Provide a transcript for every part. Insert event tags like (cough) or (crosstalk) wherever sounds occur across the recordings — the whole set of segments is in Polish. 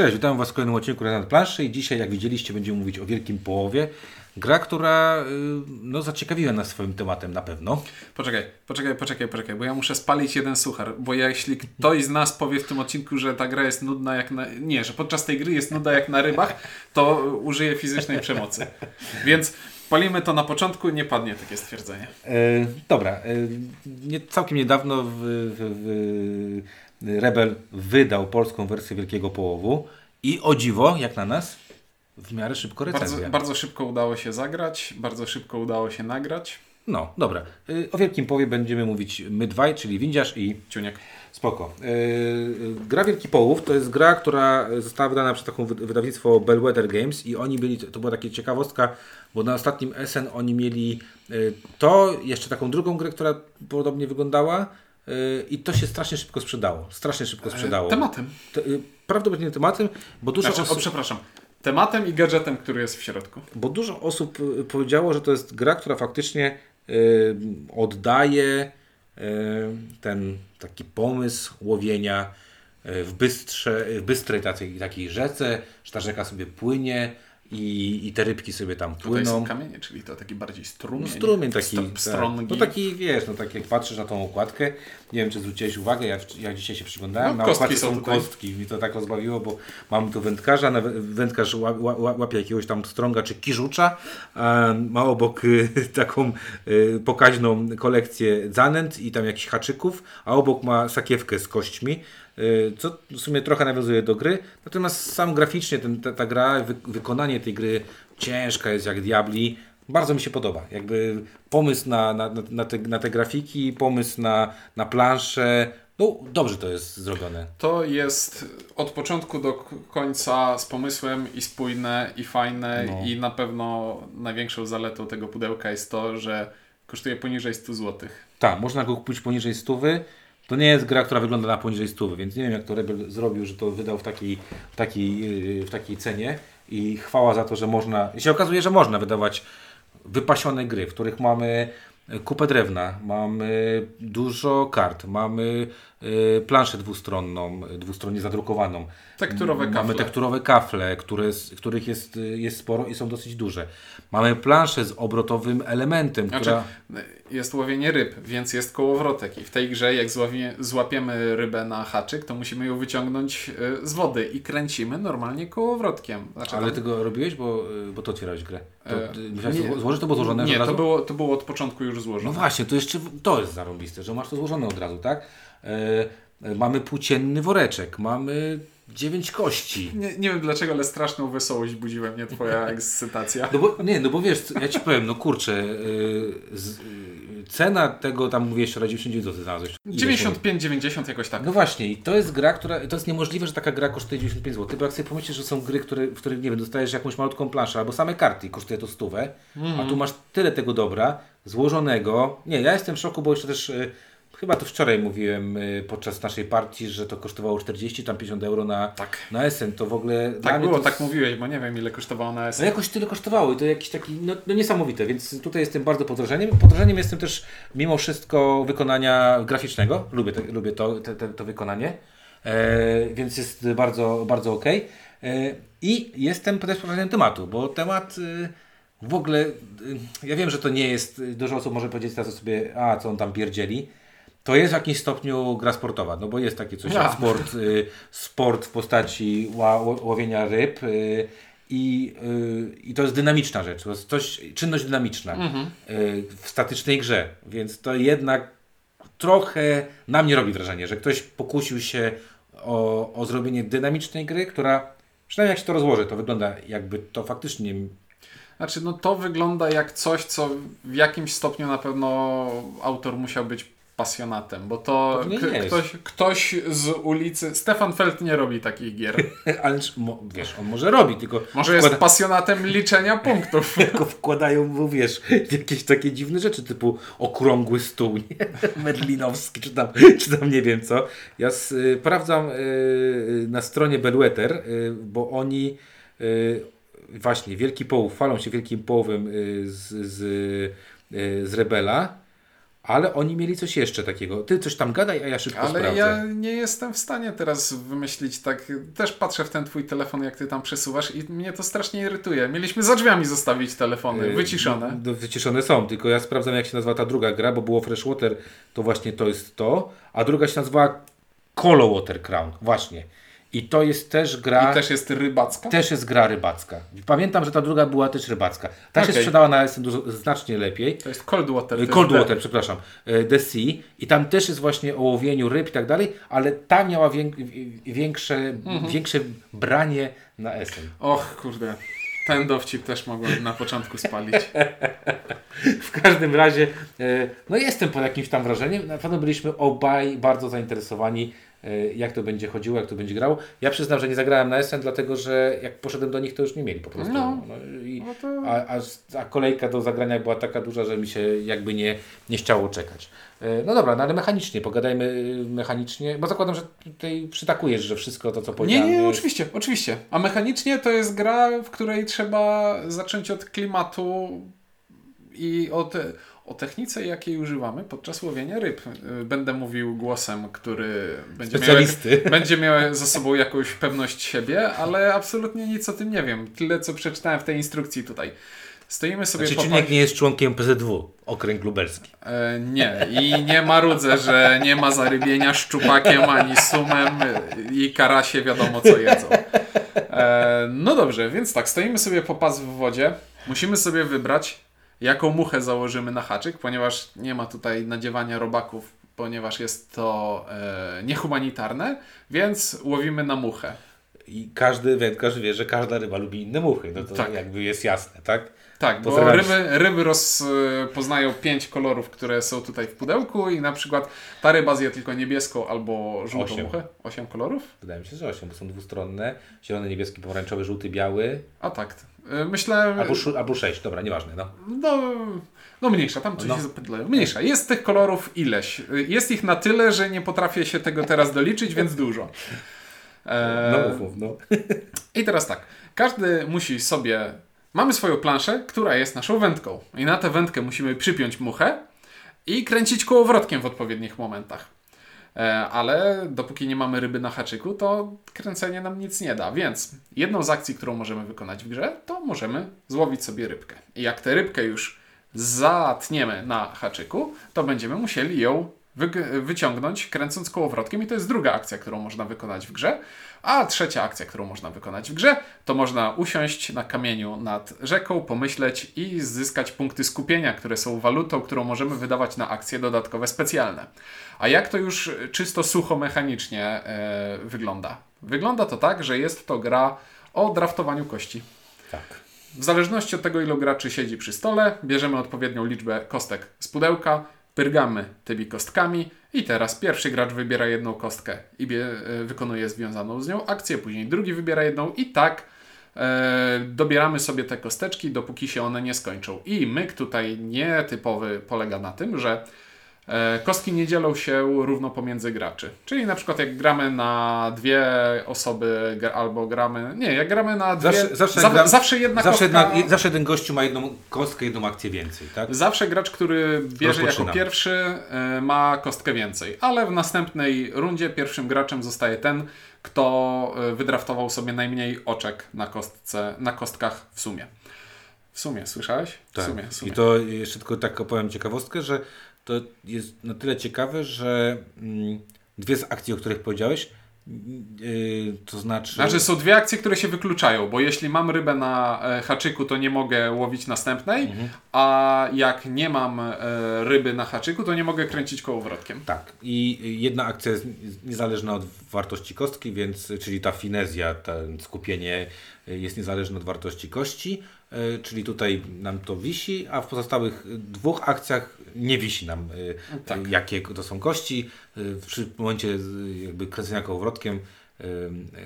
Cześć, witam Was w kolejnym odcinku na planszy i dzisiaj, jak widzieliście, będziemy mówić o Wielkim Połowie. Gra, która y, no, zaciekawiła nas swoim tematem na pewno. Poczekaj, poczekaj, poczekaj, poczekaj, bo ja muszę spalić jeden suchar, bo jeśli ktoś z nas powie w tym odcinku, że ta gra jest nudna jak na... Nie, że podczas tej gry jest nuda jak na rybach, to użyje fizycznej przemocy. Więc palimy to na początku, nie padnie takie stwierdzenie. E, dobra, e, nie, całkiem niedawno w, w, w Rebel wydał polską wersję Wielkiego Połowu i o dziwo, jak na nas, w miarę szybko recenzja. Bardzo, bardzo szybko udało się zagrać, bardzo szybko udało się nagrać. No, dobra. Y, O Wielkim Połowie będziemy mówić my dwaj, czyli Windziarz i Ciuniek. Spoko. Yy, gra Wielki Połów to jest gra, która została wydana przez taką wy- wydawnictwo Bellwether Games i oni byli, to była taka ciekawostka, bo na ostatnim SN oni mieli to, jeszcze taką drugą grę, która podobnie wyglądała i to się strasznie szybko sprzedało. Strasznie szybko sprzedało. E, Tematem. Te, yy, prawdopodobnie tematem, bo dużo, Znaczy, o, osób, przepraszam. Tematem i gadżetem, który jest w środku. bo dużo osób yy, powiedziało, że to jest gra, która faktycznie yy, oddaje yy, ten taki pomysł łowienia yy, w, bystrze, w bystrej takiej, takiej rzece, że ta rzeka sobie płynie i, i te rybki sobie tam Tutaj płyną. są kamienie, czyli to taki bardziej strumień. No strumień taki, tak. strongi. no taki wiesz, no tak jak patrzysz na tą okładkę, nie wiem czy zwróciłeś uwagę, ja, ja dzisiaj się przyglądałem, No, na okładce są tutaj. kostki, mi to tak rozbawiło, bo mamy tu wędkarza, wędkarz ła, ła, ła- łapie jakiegoś tam strąga czy kiżucza, a ma obok y, (laughs) taką y, pokaźną kolekcję zanęt i tam jakichś haczyków, a obok ma sakiewkę z kośćmi, co w sumie trochę nawiązuje do gry, natomiast sam graficznie ten, ta, ta gra, wy, wykonanie tej gry ciężka jest jak diabli, bardzo mi się podoba. Jakby pomysł na, na, na, te, na te grafiki, pomysł na, na planszę. No, dobrze to jest zrobione. To jest od początku do końca z pomysłem i spójne, i fajne, No. i na pewno największą zaletą tego pudełka jest to, że kosztuje poniżej 100 zł. Tak, można go kupić poniżej stówy. To nie jest gra, która wygląda na poniżej stówy, więc nie wiem jak to Rebel zrobił, że to wydał w takiej, w takiej, yy, w takiej cenie i chwała za to, że można, i się okazuje, że można wydawać wypasione gry, w których mamy kupę drewna, mamy dużo kart, mamy yy, planszę dwustronną, dwustronnie zadrukowaną. Tekturowe Mamy kafle. tekturowe kafle, które, których jest, jest sporo i są dosyć duże. Mamy planszę z obrotowym elementem, Znaczy, która... jest łowienie ryb, więc jest kołowrotek i w tej grze jak złapiemy rybę na haczyk, to musimy ją wyciągnąć y, z wody i kręcimy normalnie kołowrotkiem. Znaczy, Ale tam- ty go robiłeś, bo, y, bo to otwierałeś grę. To, E, nie. to złożyć, to było złożone Nie, razu? to było, to było od początku już No złożone. właśnie, to jeszcze to jest zarąbiste, że masz to złożone od razu, tak? E, e, mamy płócienny woreczek, mamy dziewięć kości. Nie, nie wiem dlaczego, ale straszną wesołość budziła mnie twoja (laughs) ekscytacja. No bo, nie, no bo wiesz, ja ci powiem, no kurczę, y, z, y, cena tego, tam mówiłeś, że 99 zł znalazłeś. Ile się- 95-90 jakoś tak. No właśnie, i to jest gra, która. To jest niemożliwe, że taka gra kosztuje 95 zł. Bo jak sobie pomyślisz, że są gry, które, w których nie wiem, dostajesz jakąś malutką planszę albo same karty i kosztuje to stówę, a tu masz tyle tego dobra złożonego. Nie, ja jestem w szoku, bo jeszcze też. y, Chyba to wczoraj mówiłem y, podczas naszej partii, że to kosztowało 40, tam 50 euro na, Tak. na SN. To w ogóle. Tak było, to tak mówiłeś, bo nie wiem ile kosztowało na no SN. jakoś tyle kosztowało i to jakiś taki, no, no niesamowite, więc tutaj jestem bardzo pod wrażeniem. Pod wrażeniem jestem też mimo wszystko wykonania graficznego, lubię, te, lubię to, te, te, to wykonanie, e, więc jest bardzo, bardzo ok. E, I jestem też pod wrażeniem tematu, bo temat e, w ogóle, e, ja wiem, że to nie jest, dużo osób może powiedzieć teraz o sobie, a co on tam pierdzieli, to jest w jakimś stopniu gra sportowa, no bo jest takie coś jak Ja. sport, y, sport w postaci ła, ło- łowienia ryb y, i, y, i to jest dynamiczna rzecz, to jest coś, czynność dynamiczna y, w statycznej grze, więc to jednak trochę na mnie robi wrażenie, że ktoś pokusił się o, o zrobienie dynamicznej gry, która przynajmniej jak się to rozłoży, to wygląda jakby to faktycznie Znaczy, no to wygląda jak coś, co w jakimś stopniu na pewno autor musiał być pasjonatem, bo to jest. ktoś, ktoś z ulicy. Stefan Feld nie robi takich gier. (laughs) ale wiesz, on może robi, tylko Może jest wkłada- pasjonatem liczenia punktów. (laughs) Tylko wkładają mu, wiesz, jakieś takie dziwne rzeczy, typu okrągły stół, nie? (laughs) Medlinowski, czy tam, czy tam nie wiem co. Ja y, sprawdzam y, na stronie Bellwether, y, bo oni y, właśnie Wielki Połów, chwalą się Wielkim Połowem y, z, z, y, z Rebela. Ale oni mieli coś jeszcze takiego. Ty coś tam gadaj, a ja szybko Ale sprawdzę. ja nie jestem w stanie teraz wymyślić tak. Też patrzę w ten twój telefon, jak ty tam przesuwasz i mnie to strasznie irytuje. Mieliśmy za drzwiami zostawić telefony, Y, wyciszone. No, wyciszone są, tylko ja sprawdzam jak się nazywa ta druga gra, bo było Freshwater, to właśnie to jest to, a druga się nazywa Colo Water Crown, właśnie. I to jest też gra, I też jest rybacka. też jest gra rybacka. Pamiętam, że ta druga była też rybacka. Ta się Okej. sprzedała na SN dużo, znacznie lepiej. To jest Cold Water. jest Cold D. Water, przepraszam, e, The Sea i tam też jest właśnie o łowieniu ryb i tak dalej, ale ta miała większe, Mhm. większe branie na SN. Och, kurde. Ten dowcip też mogłem na początku spalić. (laughs) W każdym razie, e, no jestem pod jakimś tam wrażeniem. Na pewno byliśmy obaj bardzo zainteresowani, e, jak to będzie chodziło, jak to będzie grało. Ja przyznam, że nie zagrałem na SN, dlatego że jak poszedłem do nich, to już nie mieli po prostu. No. i, No to- a, a, a kolejka do zagrania była taka duża, że mi się jakby nie, nie chciało czekać. E, No dobra, no ale mechanicznie, pogadajmy y, mechanicznie, bo zakładam, że tutaj przytakujesz, że wszystko to, co Nie, powiedziałem. nie, jest- oczywiście, oczywiście. A mechanicznie to jest gra, w której trzeba zacząć od klimatu i od, o technice, jakiej używamy podczas łowienia ryb. Y, Będę mówił głosem, który będzie miał, (laughs) będzie miał za sobą jakąś pewność siebie, ale absolutnie nic o tym nie wiem. Tyle, co przeczytałem w tej instrukcji tutaj. Stoimy sobie Znaczy, nie jest członkiem PZW, okręg lubelski. E, nie, i nie marudzę, że nie ma zarybienia szczupakiem ani sumem i karasie wiadomo co jedzą. E, no dobrze, więc tak, stoimy sobie po pas w wodzie. Musimy sobie wybrać, jaką muchę założymy na haczyk, ponieważ nie ma tutaj nadziewania robaków, ponieważ jest to e, niehumanitarne, więc łowimy na muchę. I każdy wędkarz wie, że każda ryba lubi inne muchy. No to Tak. jakby jest jasne, tak? Tak, bo ryby, ryby rozpoznają pięć kolorów, które są tutaj w pudełku i na przykład ta ryba zje tylko niebieską albo żółtą Osiem. muchę. Osiem kolorów? Wydaje mi się, że 8, bo są dwustronne. Zielony, niebieski, pomarańczowy, żółty, biały. A tak. Y, Myślałem... Albo, albo 6, dobra, nieważne. No. No, no mniejsza, tam coś No. się zapętlają. Mniejsza. Jest tych kolorów ileś. Y, Jest ich na tyle, że nie potrafię się tego teraz doliczyć, więc dużo. E, No, mów, no. (laughs) I teraz tak. Każdy musi sobie. Mamy swoją planszę, która jest naszą wędką. I na tę wędkę musimy przypiąć muchę i kręcić kołowrotkiem w odpowiednich momentach. E, ale dopóki nie mamy ryby na haczyku, to kręcenie nam nic nie da. Więc jedną z akcji, którą możemy wykonać w grze, to możemy złowić sobie rybkę. I jak tę rybkę już zatniemy na haczyku, to będziemy musieli ją wyciągnąć kręcąc kołowrotkiem i to jest druga akcja, którą można wykonać w grze. A trzecia akcja, którą można wykonać w grze, to można usiąść na kamieniu nad rzeką, pomyśleć i zyskać punkty skupienia, które są walutą, którą możemy wydawać na akcje dodatkowe specjalne. A jak to już czysto sucho mechanicznie e, wygląda? Wygląda to tak, że jest to gra o draftowaniu kości. Tak. W zależności od tego, ilu graczy siedzi przy stole, bierzemy odpowiednią liczbę kostek z pudełka, pyrgamy tymi kostkami i teraz pierwszy gracz wybiera jedną kostkę i e, wykonuje związaną z nią akcję, później drugi wybiera jedną i tak e, dobieramy sobie te kosteczki, dopóki się one nie skończą. I myk tutaj nietypowy polega na tym, że Kostki nie dzielą się równo pomiędzy graczy. Czyli na przykład jak gramy na dwie osoby albo gramy... Nie, jak gramy na dwie... Zawsze- zawsze zaw- gra- zawsze jedna Zawsze, kostka... jedna, zawsze jeden gościu ma jedną kostkę, jedną akcję więcej, tak? Zawsze gracz, który bierze jako Rozpoczynam. pierwszy, e, ma kostkę więcej, ale w następnej rundzie pierwszym graczem zostaje ten, kto e, wydraftował sobie najmniej oczek na, kostce, na kostkach w sumie. W sumie, słyszałeś? W Tak. sumie, w sumie. I to jeszcze tylko tak opowiem ciekawostkę, że to jest na tyle ciekawe, że mm, dwie z akcji, o których powiedziałeś, yy, to znaczy... Znaczy są dwie akcje, które się wykluczają, bo jeśli mam rybę na e, haczyku, to nie mogę łowić następnej, Mhm. a jak nie mam e, ryby na haczyku, to nie mogę kręcić kołowrotkiem. Tak. I jedna akcja jest niezależna od wartości kostki, więc, czyli ta finezja, to skupienie jest niezależne od wartości kości, y, czyli tutaj nam to wisi, a w pozostałych dwóch akcjach nie wisi nam, y, Tak. jakie to są kości. Y, W momencie jakby kręcenia kołowrotkiem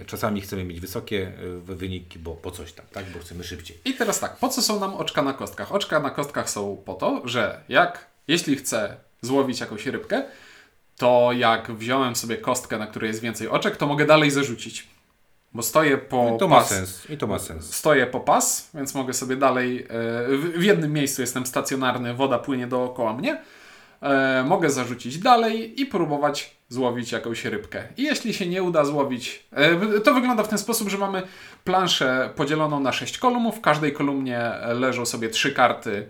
czasami chcemy mieć wysokie wyniki, bo po coś tam, tak? Bo chcemy szybciej. I teraz tak, po co są nam oczka na kostkach? Oczka na kostkach są po to, że jak, jeśli chcę złowić jakąś rybkę, to jak wziąłem sobie kostkę, na której jest więcej oczek, to mogę dalej zarzucić. Bo stoję po I to ma pas. sens. I to ma sens. Stoję po pas, więc mogę sobie dalej. e, W jednym miejscu jestem stacjonarny, woda płynie dookoła mnie. e, mogę zarzucić dalej i próbować złowić jakąś rybkę. I jeśli się nie uda złowić, e, to wygląda w ten sposób, że mamy planszę podzieloną na sześć kolumnów. W każdej kolumnie leżą sobie trzy karty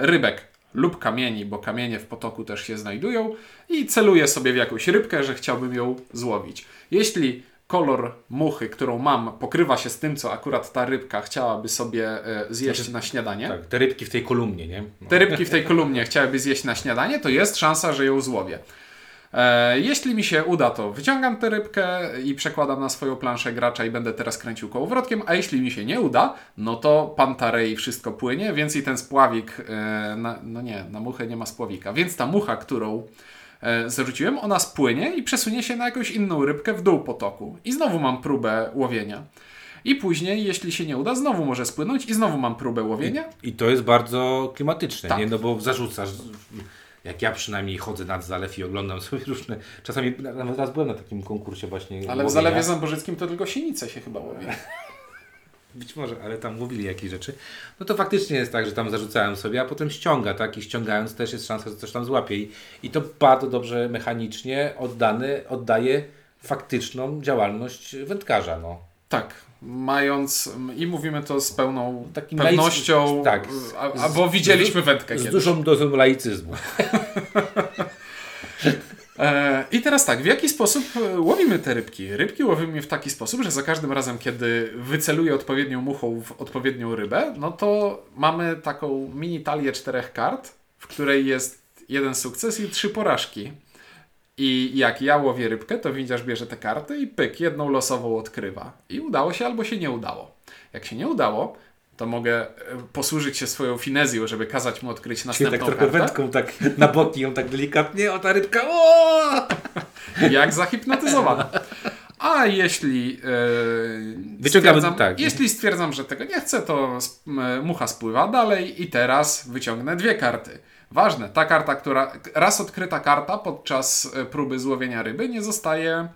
rybek lub kamieni, bo kamienie w potoku też się znajdują i celuję sobie w jakąś rybkę, że chciałbym ją złowić. Jeśli kolor muchy, którą mam, pokrywa się z tym, co akurat ta rybka chciałaby sobie e, zjeść Znaczy- na śniadanie, Tak, te rybki w tej kolumnie, nie? No. te rybki w tej kolumnie chciałyby zjeść na śniadanie, to jest szansa, że ją złowię. E, jeśli mi się uda, to wyciągam tę rybkę i przekładam na swoją planszę gracza i będę teraz kręcił kołowrotkiem, a jeśli mi się nie uda, no to pantarei wszystko płynie, więc i ten spławik, e, na, no nie, na muchę nie ma spławika, więc ta mucha, którą zarzuciłem, ona spłynie i przesunie się na jakąś inną rybkę w dół potoku. I znowu mam próbę łowienia. I później, jeśli się nie uda, znowu może spłynąć i znowu mam próbę łowienia. I to jest bardzo klimatyczne, Tak. nie? No bo zarzucasz, jak ja przynajmniej chodzę nad zalew i oglądam (laughs) sobie różne, czasami nawet raz byłem na takim konkursie właśnie Ale w łowienia. Zalewie Zamborzyckim to tylko sinice się chyba łowi. (laughs) Być może, ale tam mówili jakieś rzeczy. No to faktycznie jest tak, że tam zarzucałem sobie, a potem ściąga, tak? I ściągając też jest szansa, że coś tam złapie. I, i to bardzo dobrze mechanicznie oddany, oddaje faktyczną działalność wędkarza, no. Tak, mając i mówimy to z pełną Takim pewnością, laicy- tak, a, z- a, bo widzieliśmy wędkę Z kiedyś. dużą dozą laicyzmu. (laughs) E, I teraz tak, w jaki sposób e, łowimy te rybki? Rybki łowimy w taki sposób, że za każdym razem, kiedy wyceluję odpowiednią muchą w odpowiednią rybę, no to mamy taką mini talię czterech kart, w której jest jeden sukces i trzy porażki. I jak ja łowię rybkę, to widzisz bierze te karty i pyk, jedną losową odkrywa. I udało się albo się nie udało. Jak się nie udało, to mogę e, posłużyć się swoją finezją, żeby kazać mu odkryć Czyli następną tak trochę kartę. wędką tak na boki ją tak delikatnie, o ta rybka, o! (laughs) jak zahipnotyzowana. A jeśli e, Wyciągamy- stwierdzam, tak. jeśli stwierdzam, że tego nie chcę, to mucha spływa dalej i teraz wyciągnę dwie karty. Ważne, ta karta, która raz odkryta karta podczas e, próby złowienia ryby nie zostaje,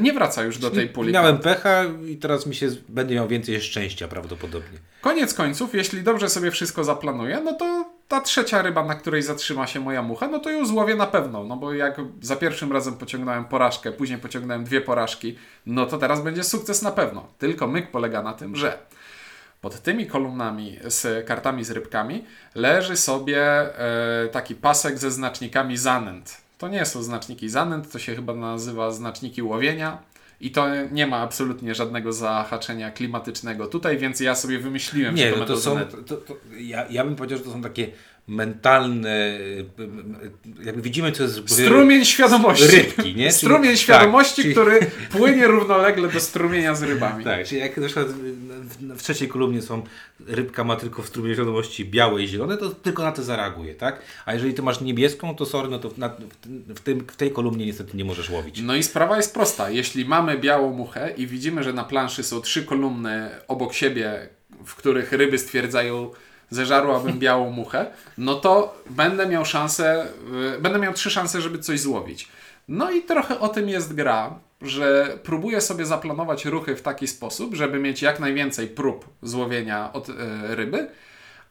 nie wraca już do tej puli. Miałem pecha i teraz mi się będę miał więcej szczęścia prawdopodobnie. Koniec końców, jeśli dobrze sobie wszystko zaplanuję, no to ta trzecia ryba, na której zatrzyma się moja mucha, no to ją złowię na pewno. No bo jak za pierwszym razem pociągnąłem porażkę, później pociągnąłem dwie porażki, no to teraz będzie sukces na pewno. Tylko myk polega na tym, że pod tymi kolumnami z kartami z rybkami leży sobie e, taki pasek ze znacznikami zanęt. To nie są znaczniki zanęt, to się chyba nazywa znaczniki łowienia. I to nie ma absolutnie żadnego zahaczenia klimatycznego tutaj, więc ja sobie wymyśliłem, Nie, że to to są. To, to, ja, ja bym powiedział, że to są takie mentalne. Jakby widzimy, co jest. Strumień świadomości. Rybki, nie? Czyli- Strumień tak, świadomości, czyli- który płynie równolegle do strumienia z rybami. Tak, czyli jak na przykład w, w trzeciej kolumnie są rybka ma tylko w strumieniu świadomości białe i zielone, to tylko na to zareaguje, tak? A jeżeli ty masz niebieską, to sorry, no to na, w, tym, w tej kolumnie niestety nie możesz łowić. No i sprawa jest prosta. Jeśli mamy białą muchę i widzimy, że na planszy są trzy kolumny obok siebie, w których ryby stwierdzają, zeżarłabym białą muchę, no to będę miał szansę, y, będę miał trzy szanse, żeby coś złowić. No i trochę o tym jest gra, że próbuję sobie zaplanować ruchy w taki sposób, żeby mieć jak najwięcej prób złowienia od y, ryby,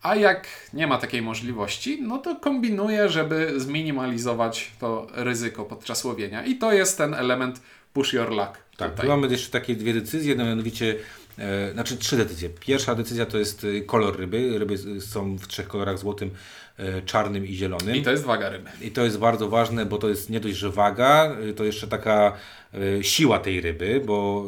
a jak nie ma takiej możliwości, no to kombinuję, żeby zminimalizować to ryzyko podczas łowienia. I to jest ten element push your luck. Tak, tutaj. mamy jeszcze takie dwie decyzje, no mianowicie, znaczy trzy decyzje. Pierwsza decyzja to jest e, kolor ryby. Ryby są w trzech kolorach złotym, e, czarnym i zielonym. I to jest waga ryby. I to jest bardzo ważne, bo to jest nie dość, że waga, y, to jeszcze taka y, siła tej ryby, bo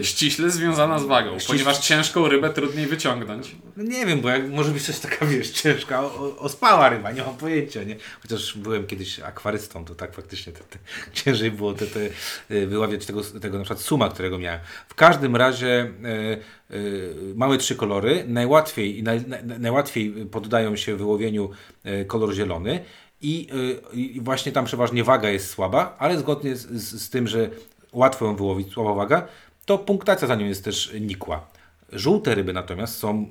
E, Ściśle związana z wagą, Ściśle- ponieważ ciężką rybę trudniej wyciągnąć. no nie wiem, bo jak, może być coś taka, wiesz, ciężka, o- ospała ryba, nie mam pojęcia, nie? Chociaż byłem kiedyś akwarystą, to tak faktycznie te, te, (laughs) ciężej było te, te, wyławiać tego, tego na przykład suma, którego miałem. W każdym razie mamy trzy kolory, najłatwiej, naj, naj, najłatwiej poddają się wyłowieniu y, kolor zielony, I, y, I właśnie tam przeważnie waga jest słaba, ale zgodnie z, z, z tym, że łatwo ją wyłowić, słaba waga, to punktacja za nią jest też nikła. Żółte ryby natomiast są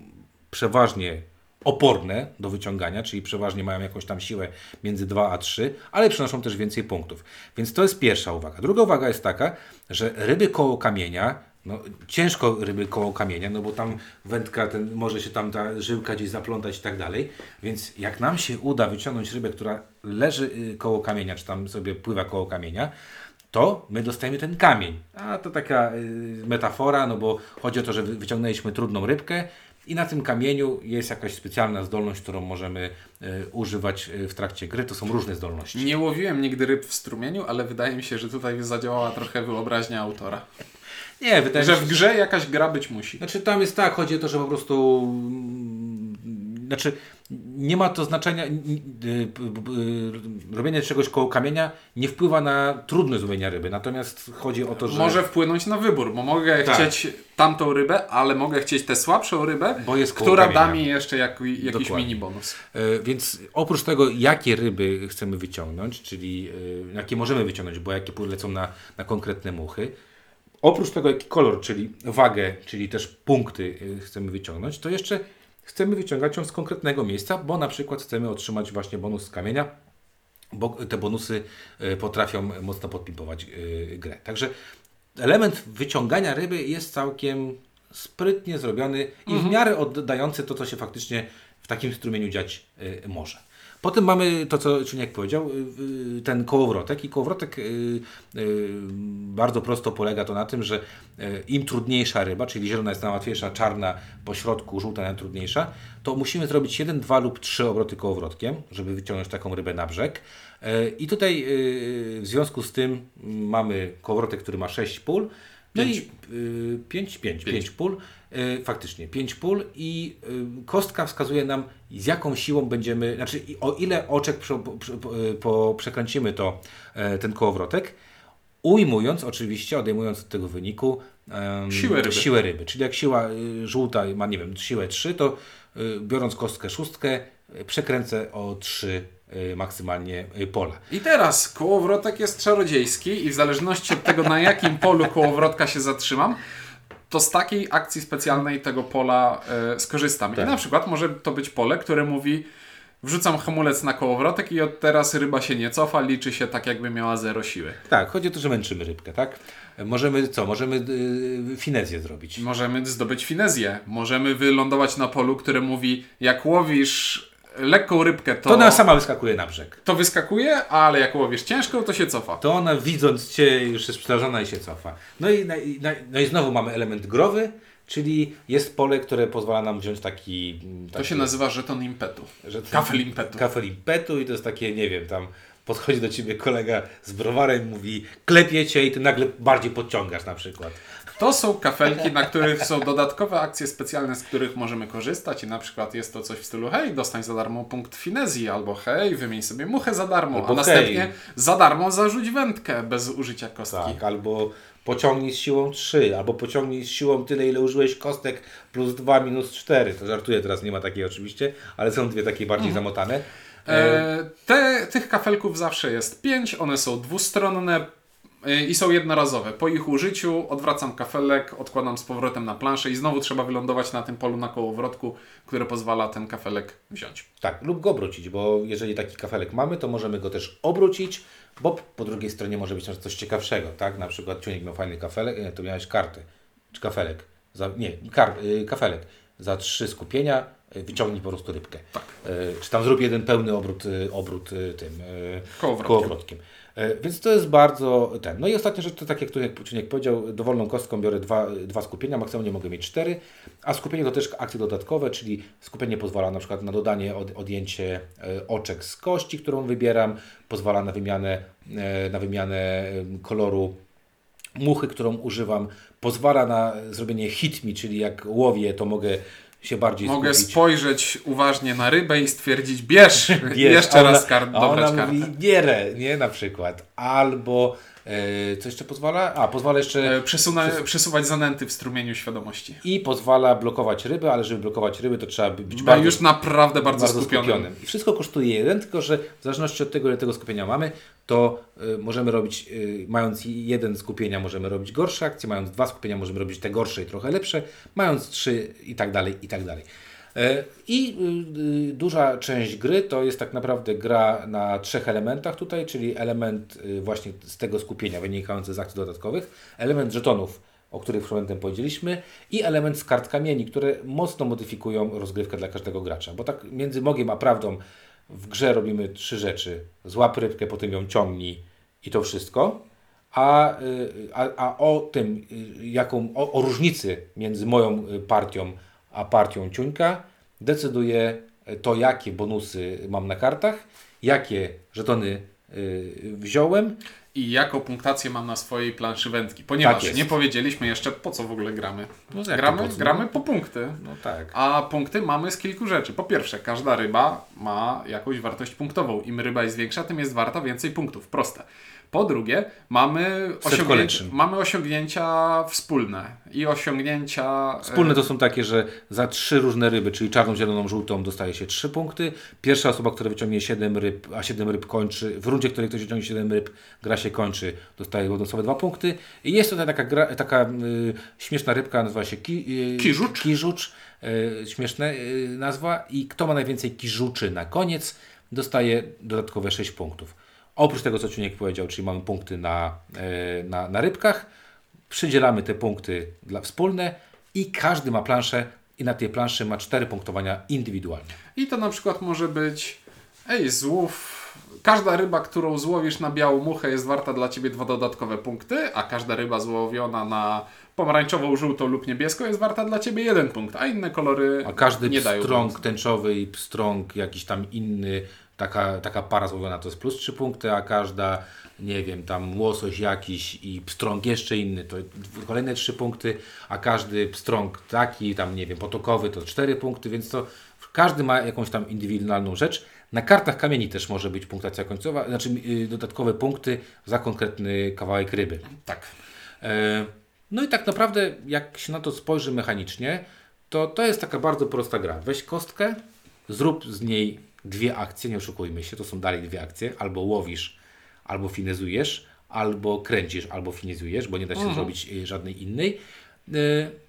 przeważnie oporne do wyciągania, czyli przeważnie mają jakąś tam siłę między 2 a 3, ale przynoszą też więcej punktów. Więc to jest pierwsza uwaga. Druga uwaga jest taka, że ryby koło kamienia no, ciężko ryby koło kamienia, no bo tam wędka, ten, może się tam ta żyłka gdzieś zaplątać i tak dalej. Więc jak nam się uda wyciągnąć rybę, która leży y, koło kamienia, czy tam sobie pływa koło kamienia, to my dostajemy ten kamień. A to taka y, metafora, no bo chodzi o to, że wy- wyciągnęliśmy trudną rybkę i na tym kamieniu jest jakaś specjalna zdolność, którą możemy y, używać w trakcie gry. To są różne zdolności. Nie łowiłem nigdy ryb w strumieniu, ale wydaje mi się, że tutaj zadziałała trochę wyobraźnia autora. Nie, wydaje Że mi się, w grze jakaś gra być musi. Znaczy tam jest tak, chodzi o to, że po prostu mm, znaczy nie ma to znaczenia y, y, robienie czegoś koło kamienia nie wpływa na trudność złowienia ryby, natomiast chodzi o to, że Może wpłynąć na wybór, bo mogę Tak. chcieć tamtą rybę, ale mogę chcieć tę słabszą rybę, Bo jest koło która da mi jeszcze jak, jakiś Dokładnie. mini bonus. E, Więc oprócz tego, jakie ryby chcemy wyciągnąć, czyli e, jakie możemy wyciągnąć, bo jakie lecą na, na konkretne muchy, oprócz tego, jaki kolor, czyli wagę, czyli też punkty e, chcemy wyciągnąć, to jeszcze chcemy wyciągać ją z konkretnego miejsca, bo na przykład chcemy otrzymać właśnie bonus z kamienia, bo te bonusy e, potrafią mocno podpimpować e, grę. Także element wyciągania ryby jest całkiem sprytnie zrobiony i w miarę oddający to, co się faktycznie w takim strumieniu dziać może. Potem mamy to, co Czyniak powiedział, y, y, ten kołowrotek i kołowrotek y, bardzo prosto polega to na tym, że im trudniejsza ryba, czyli zielona jest najłatwiejsza, czarna po środku, żółta najtrudniejsza, to musimy zrobić jeden, dwa lub trzy obroty kołowrotkiem, żeby wyciągnąć taką rybę na brzeg. I tutaj w związku z tym mamy kołowrotek, który ma 6 pól, no Pięć. i 5, 5, 5 pól, faktycznie 5 pól i y, kostka wskazuje nam z jaką siłą będziemy, znaczy o ile oczek prze, po, po, przekręcimy to, e, ten kołowrotek, ujmując oczywiście, odejmując od tego wyniku em, Siłę ryby. siłę ryby. Czyli jak siła y, żółta ma, nie wiem, siłę 3, to y, biorąc kostkę szóstkę, y, przekręcę o 3 y, maksymalnie y, pola. I teraz kołowrotek jest czarodziejski i w zależności od tego, na jakim polu kołowrotka się zatrzymam, to z takiej akcji specjalnej tego pola e, skorzystam. Tak. I na przykład może to być pole, które mówi wrzucam hamulec na kołowrotek i od teraz ryba się nie cofa, liczy się tak jakby miała zero siły. Tak, chodzi o to, że męczymy rybkę, tak? Możemy co? Możemy y, finezję zrobić. Możemy zdobyć finezję, możemy wylądować na polu, które mówi jak łowisz lekką rybkę, to, To ona sama wyskakuje na brzeg. to wyskakuje, ale jak łowisz ciężką, to się cofa. To ona widząc Cię już jest przerażona i się cofa. No i, na- i, na- no i znowu mamy element growy, czyli jest pole, które pozwala nam wziąć taki... To taki się nazywa żeton impetu. że Kafel impetu. Kafel impetu i to jest takie, nie wiem, tam podchodzi do Ciebie kolega z browarem, mówi klepie Cię i Ty nagle bardziej podciągasz na przykład. To są kafelki, na których są dodatkowe akcje specjalne, z których możemy korzystać i na przykład jest to coś w stylu hej, dostań za darmo punkt finezji, albo hej, wymień sobie muchę za darmo, Albo a następnie hej. za darmo zarzuć wędkę bez użycia kostki. Tak, albo pociągnij z siłą 3, albo pociągnij z siłą tyle, ile użyłeś kostek, plus 2, minus 4. To żartuję, teraz nie ma takiej oczywiście, ale są dwie takie bardziej zamotane. E, te, tych kafelków zawsze jest pięć, one są dwustronne i są jednorazowe. Po ich użyciu odwracam kafelek, odkładam z powrotem na planszę i znowu trzeba wylądować na tym polu na kołowrotku, które pozwala ten kafelek wziąć. tak, lub go obrócić, bo jeżeli taki kafelek mamy, to możemy go też obrócić, bo po drugiej stronie może być coś ciekawszego, tak? Na przykład Ciunik miał fajny kafelek, nie, to miałeś kartę, czy kafelek, za, nie, kar, y, kafelek. Za trzy skupienia y, wyciągnij po prostu rybkę. Tak. Y, czy tam zrób jeden pełny obrót, y, obrót y, tym y, Kołowrotkiem. kołowrotkiem. E, Więc to jest bardzo ten. No i ostatnia rzecz to tak jak tu jak powiedział, dowolną kostką biorę dwa, dwa skupienia, maksymalnie mogę mieć cztery, a skupienie to też akcje dodatkowe, czyli skupienie pozwala na przykład na dodanie, od, odjęcie e, oczek z kości, którą wybieram, pozwala na wymianę, e, na wymianę koloru muchy, którą używam, pozwala na zrobienie hit me, czyli jak łowię, to mogę się bardziej Mogę spojrzeć uważnie na rybę i stwierdzić, bierz, Wiesz, jeszcze ona- raz kart, a dobrać ona kartę. mówi bierę, nie na przykład. Albo co jeszcze pozwala? A, pozwala jeszcze E, Przesuna, przesuwać zanęty w strumieniu świadomości. i pozwala blokować ryby, ale żeby blokować ryby, to trzeba by- być bardzo, już naprawdę bardzo, skupionym. skupionym. I wszystko kosztuje jeden, tylko że w zależności od tego, ile tego skupienia mamy, to y, możemy robić, y, mając jeden skupienia, możemy robić gorsze akcje, mając dwa skupienia, możemy robić te gorsze i trochę lepsze, mając trzy i tak dalej, i tak dalej. E, I y, duża część gry to jest tak naprawdę gra na trzech elementach tutaj, czyli element y, właśnie z tego skupienia wynikający z akcji dodatkowych, element żetonów o których przed momentem powiedzieliśmy, i element z kart kamieni, które mocno modyfikują rozgrywkę dla każdego gracza. Bo tak między mogiem a prawdą w grze robimy trzy rzeczy. Złap rybkę, potem ją ciągnij i to wszystko. A, y, a, a o tym, jaką, o, o różnicy między moją partią a partią ciuńka decyduje to, jakie bonusy mam na kartach, jakie żetony y, wziąłem. I jaką punktację mam na swojej planszy wędki. Ponieważ Tak nie powiedzieliśmy jeszcze, po co w ogóle gramy. No gramy, po gramy po punkty. No tak. A punkty mamy z kilku rzeczy. Po pierwsze, każda ryba ma jakąś wartość punktową. Im ryba jest większa, tym jest warta więcej punktów. Proste. Po drugie, mamy, osiągnięcia, mamy osiągnięcia wspólne i osiągnięcia. e, Wspólne to są takie, że za trzy różne ryby, czyli czarną, zieloną, żółtą, dostaje się trzy punkty. Pierwsza osoba, która wyciągnie 7 ryb, a 7 ryb kończy, w rundzie, w której ktoś wyciągnie 7 ryb, gra się kończy, dostaje bonusowe dwa punkty. I jest tutaj taka, gra, taka y, śmieszna rybka, nazywa się ki, y, Kiżucz. Kiżucz, y, śmieszna y, nazwa. I kto ma najwięcej kiżuczy na koniec, dostaje dodatkowe 6 punktów. Oprócz tego, co Ciuniek powiedział, czyli mamy punkty na, na, na rybkach, przydzielamy te punkty dla wspólne i każdy ma planszę i na tej planszy ma cztery punktowania indywidualnie. I to na przykład może być, ej, złów. Każda ryba, którą złowisz na białą muchę jest warta dla Ciebie dwa dodatkowe punkty, a każda ryba złowiona na pomarańczową, żółtą lub niebieską jest warta dla Ciebie jeden punkt, a inne kolory A każdy nie dają pstrąg tęczowy i pstrąg jakiś tam inny, taka, taka para złowiona to jest plus trzy punkty, a każda, nie wiem, tam łosoś jakiś i pstrąg jeszcze inny to kolejne trzy punkty, a każdy pstrąg taki, tam nie wiem, potokowy to cztery punkty, więc to każdy ma jakąś tam indywidualną rzecz. Na kartach kamieni też może być punktacja końcowa, znaczy yy, dodatkowe punkty za konkretny kawałek ryby. Tak. E, No i tak naprawdę, jak się na to spojrzy mechanicznie, to to jest taka bardzo prosta gra. Weź kostkę, zrób z niej dwie akcje, nie oszukujmy się, to są dalej dwie akcje. Albo łowisz, albo finezujesz, albo kręcisz, albo finezujesz, bo nie da się zrobić e, żadnej innej. E,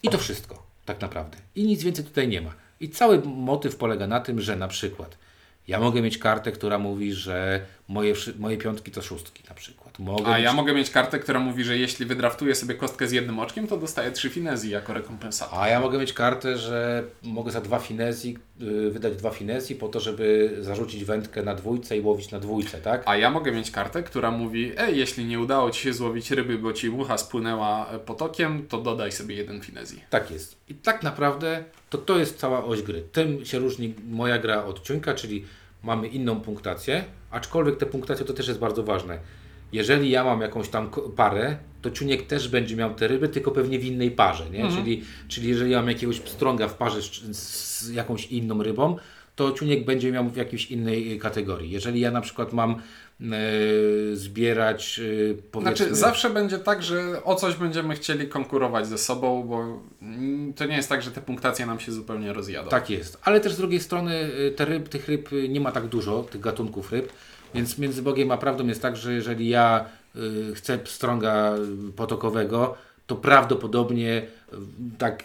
I to wszystko, tak naprawdę. I nic więcej tutaj nie ma. I cały motyw polega na tym, że na przykład ja mogę mieć kartę, która mówi, że moje, moje piątki to szóstki na przykład. Mogę A mieć ja mogę mieć kartę, która mówi, że jeśli wydraftuję sobie kostkę z jednym oczkiem, to dostaję trzy finezji jako rekompensatę. A ja mogę mieć kartę, że mogę za dwa finezji y, wydać dwa finezji po to, żeby zarzucić wędkę na dwójce i łowić na dwójce, tak? A ja mogę mieć kartę, która mówi, ej, jeśli nie udało Ci się złowić ryby, bo Ci mucha spłynęła e, potokiem, to dodaj sobie jeden finezji. Tak jest. I tak naprawdę to to jest cała oś gry. Tym się różni moja gra od ciuńka, czyli mamy inną punktację, aczkolwiek te punktacje to też jest bardzo ważne. Jeżeli ja mam jakąś tam parę, to ciuniek też będzie miał te ryby, tylko pewnie w innej parze, nie? Czyli, czyli jeżeli ja mam jakiegoś pstrąga w parze z, z jakąś inną rybą, to ciuniek będzie miał w jakiejś innej kategorii. Jeżeli ja na przykład mam zbierać e, powiedzmy... Znaczy, zawsze będzie tak, że o coś będziemy chcieli konkurować ze sobą, bo to nie jest tak, że te punktacje nam się zupełnie rozjadą. Tak jest, ale też z drugiej strony y, te ryb, tych ryb nie ma tak dużo, tych gatunków ryb, więc między Bogiem a prawdą jest tak, że jeżeli ja chcę pstrąga potokowego, to prawdopodobnie y, tak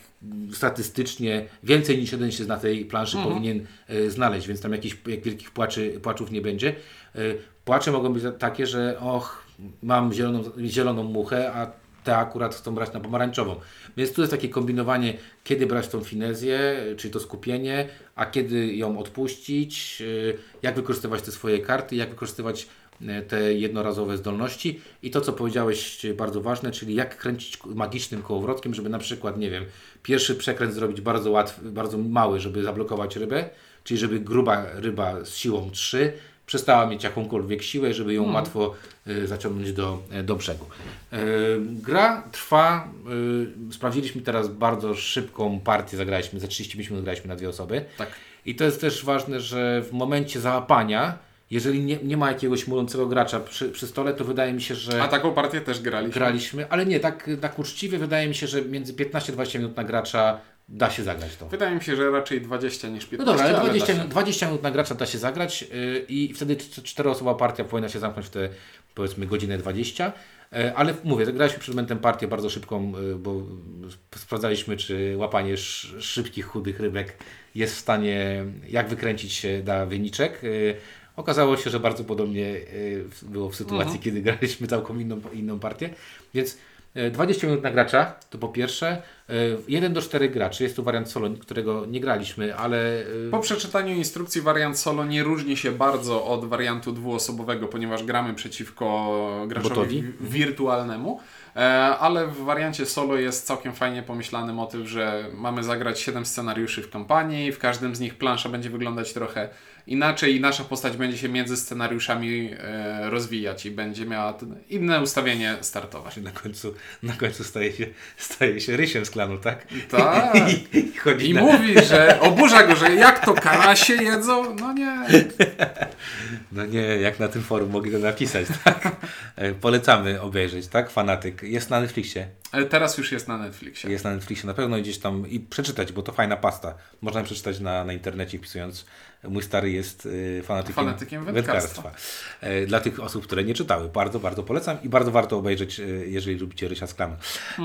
statystycznie więcej niż jeden się na tej planszy powinien y, znaleźć, więc tam jakichś jak wielkich płaczy, płaczów nie będzie. Y, Płacze mogą być takie, że och, mam zieloną, zieloną muchę, a te akurat chcą brać na pomarańczową. Więc tu jest takie kombinowanie, kiedy brać tą finezję, czyli to skupienie, a kiedy ją odpuścić, jak wykorzystywać te swoje karty, jak wykorzystywać te jednorazowe zdolności i to, co powiedziałeś, bardzo ważne, czyli jak kręcić magicznym kołowrotkiem, żeby na przykład, nie wiem, pierwszy przekręt zrobić bardzo łatwy, bardzo mały, żeby zablokować rybę, czyli żeby gruba ryba z siłą 3 przestała mieć jakąkolwiek siłę, żeby ją łatwo y, zaciągnąć do, y, do brzegu. Y, gra trwa, y, sprawdziliśmy teraz bardzo szybką partię, zagraliśmy, za 35 minut graliśmy na dwie osoby. Tak. I to jest też ważne, że w momencie załapania, jeżeli nie, nie ma jakiegoś mulącego gracza przy, przy stole, to wydaje mi się, że A taką partię też graliśmy. graliśmy, ale nie, tak, tak uczciwie wydaje mi się, że między 15-20 minut na gracza da się zagrać to. Wydaje mi się, że raczej 20 niż 15. No dobra, ale ale 20, da się. 20 minut na gracza da się zagrać yy, i wtedy cz- czteroosobowa partia powinna się zamknąć w te powiedzmy godzinę 20. Yy, ale mówię, graliśmy przed momentem partię bardzo szybką, yy, bo sp- sprawdzaliśmy, czy łapanie sz- szybkich, chudych rybek jest w stanie, jak wykręcić się da wyniczek. Okazało się, że bardzo podobnie w- było w sytuacji, kiedy graliśmy całkiem inną, inną partię. Więc E, 20 minut na gracza, to po pierwsze. E, 1 do 4 graczy, jest to wariant solo, którego nie graliśmy, ale e, Po przeczytaniu instrukcji wariant solo nie różni się bardzo od wariantu dwuosobowego, ponieważ gramy przeciwko graczowi Botowi. wi- wirtualnemu. E, Ale w wariancie solo jest całkiem fajnie pomyślany motyw, że mamy zagrać 7 scenariuszy w kampanii, w każdym z nich plansza będzie wyglądać trochę inaczej nasza postać będzie się między scenariuszami e, rozwijać i będzie miała inne ustawienie startowe. na końcu, na końcu staje, się, staje się rysiem z klanu, tak? Tak. I, i I na, mówi, że oburza go, że jak to karasie jedzą? No nie. (laughs) No nie, jak na tym forum mogli to napisać, (laughs) tak? E, Polecamy obejrzeć, tak? Fanatyk. Jest na Netflixie. Ale teraz już jest na Netflixie. Jest na Netflixie na pewno gdzieś tam i przeczytać, bo to fajna pasta. Można przeczytać na, na internecie wpisując mój stary jest y, fanatykiem, Fanatykiem wędkarstwa. E, Dla tych osób, które nie czytały. Bardzo, bardzo polecam i bardzo warto obejrzeć, y, jeżeli lubicie Rysia z klanu.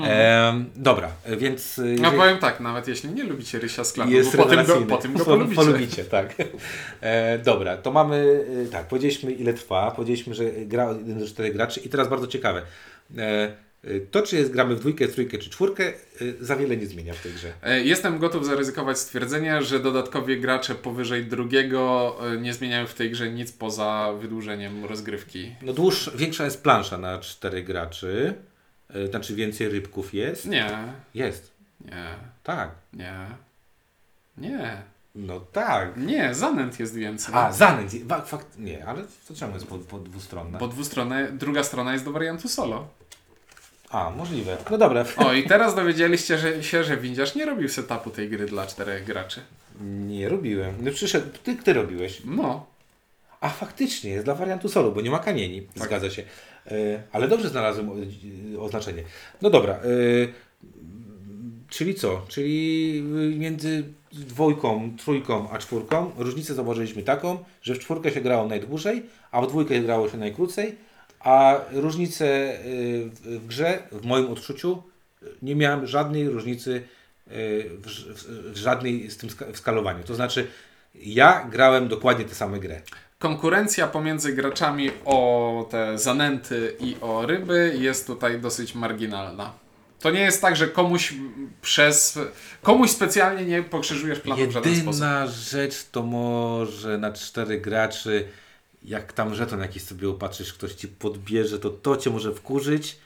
E, dobra, e, więc... No jeżeli- powiem tak, nawet jeśli nie lubicie Rysia z klanu, jest bo po tym, go, rewelacyjny. po tym go (laughs) Po- polubicie. polubicie tak. E, dobra, to mamy, e, tak, powiedzieliśmy ile trwa, powiedzieliśmy, że gra od 1 do 4 graczy i teraz bardzo ciekawe. E, e, to, czy jest gramy w dwójkę, trójkę czy czwórkę, e, za wiele nie zmienia w tej grze. E, Jestem gotów zaryzykować stwierdzenie, że dodatkowi gracze powyżej drugiego e, nie zmieniają w tej grze nic poza wydłużeniem rozgrywki. No dłuż, większa jest plansza na 4 graczy, znaczy więcej rybków jest. Nie, Jest, nie, tak. nie, nie, No tak. nie, zanęt jest więcej. A, zanęt, fakt, nie, ale to czemu jest po, po dwustronna? Bo dwustronne, druga strona jest do wariantu solo. A, możliwe. No dobra. O, i teraz dowiedzieliście że, się, że Windziarz nie robił setupu tej gry dla czterech graczy. Nie robiłem. No przyszedł, ty, ty robiłeś. No, A faktycznie, jest dla wariantu solo, bo nie ma kamieni. Zgadza się. E, ale dobrze znalazłem o, oznaczenie. No dobra. E, czyli co? Czyli między dwójką, trójką a czwórką różnicę zauważyliśmy taką, że w czwórkę się grało najdłużej, a w dwójkę grało się najkrócej, a różnicę y, w, grze, w moim odczuciu, nie miałem żadnej różnicy y, w, w, w żadnej z tym w skalowaniu. To znaczy, ja grałem dokładnie tę samą grę. konkurencja pomiędzy graczami o te zanęty i o ryby jest tutaj dosyć marginalna. To nie jest tak, że komuś przez. komuś specjalnie nie pokrzyżujesz planu w żaden sposób. Jedyna rzecz to może na cztery graczy, jak tam żeton jakiś sobie upatrzysz, ktoś ci podbierze, to to cię może wkurzyć,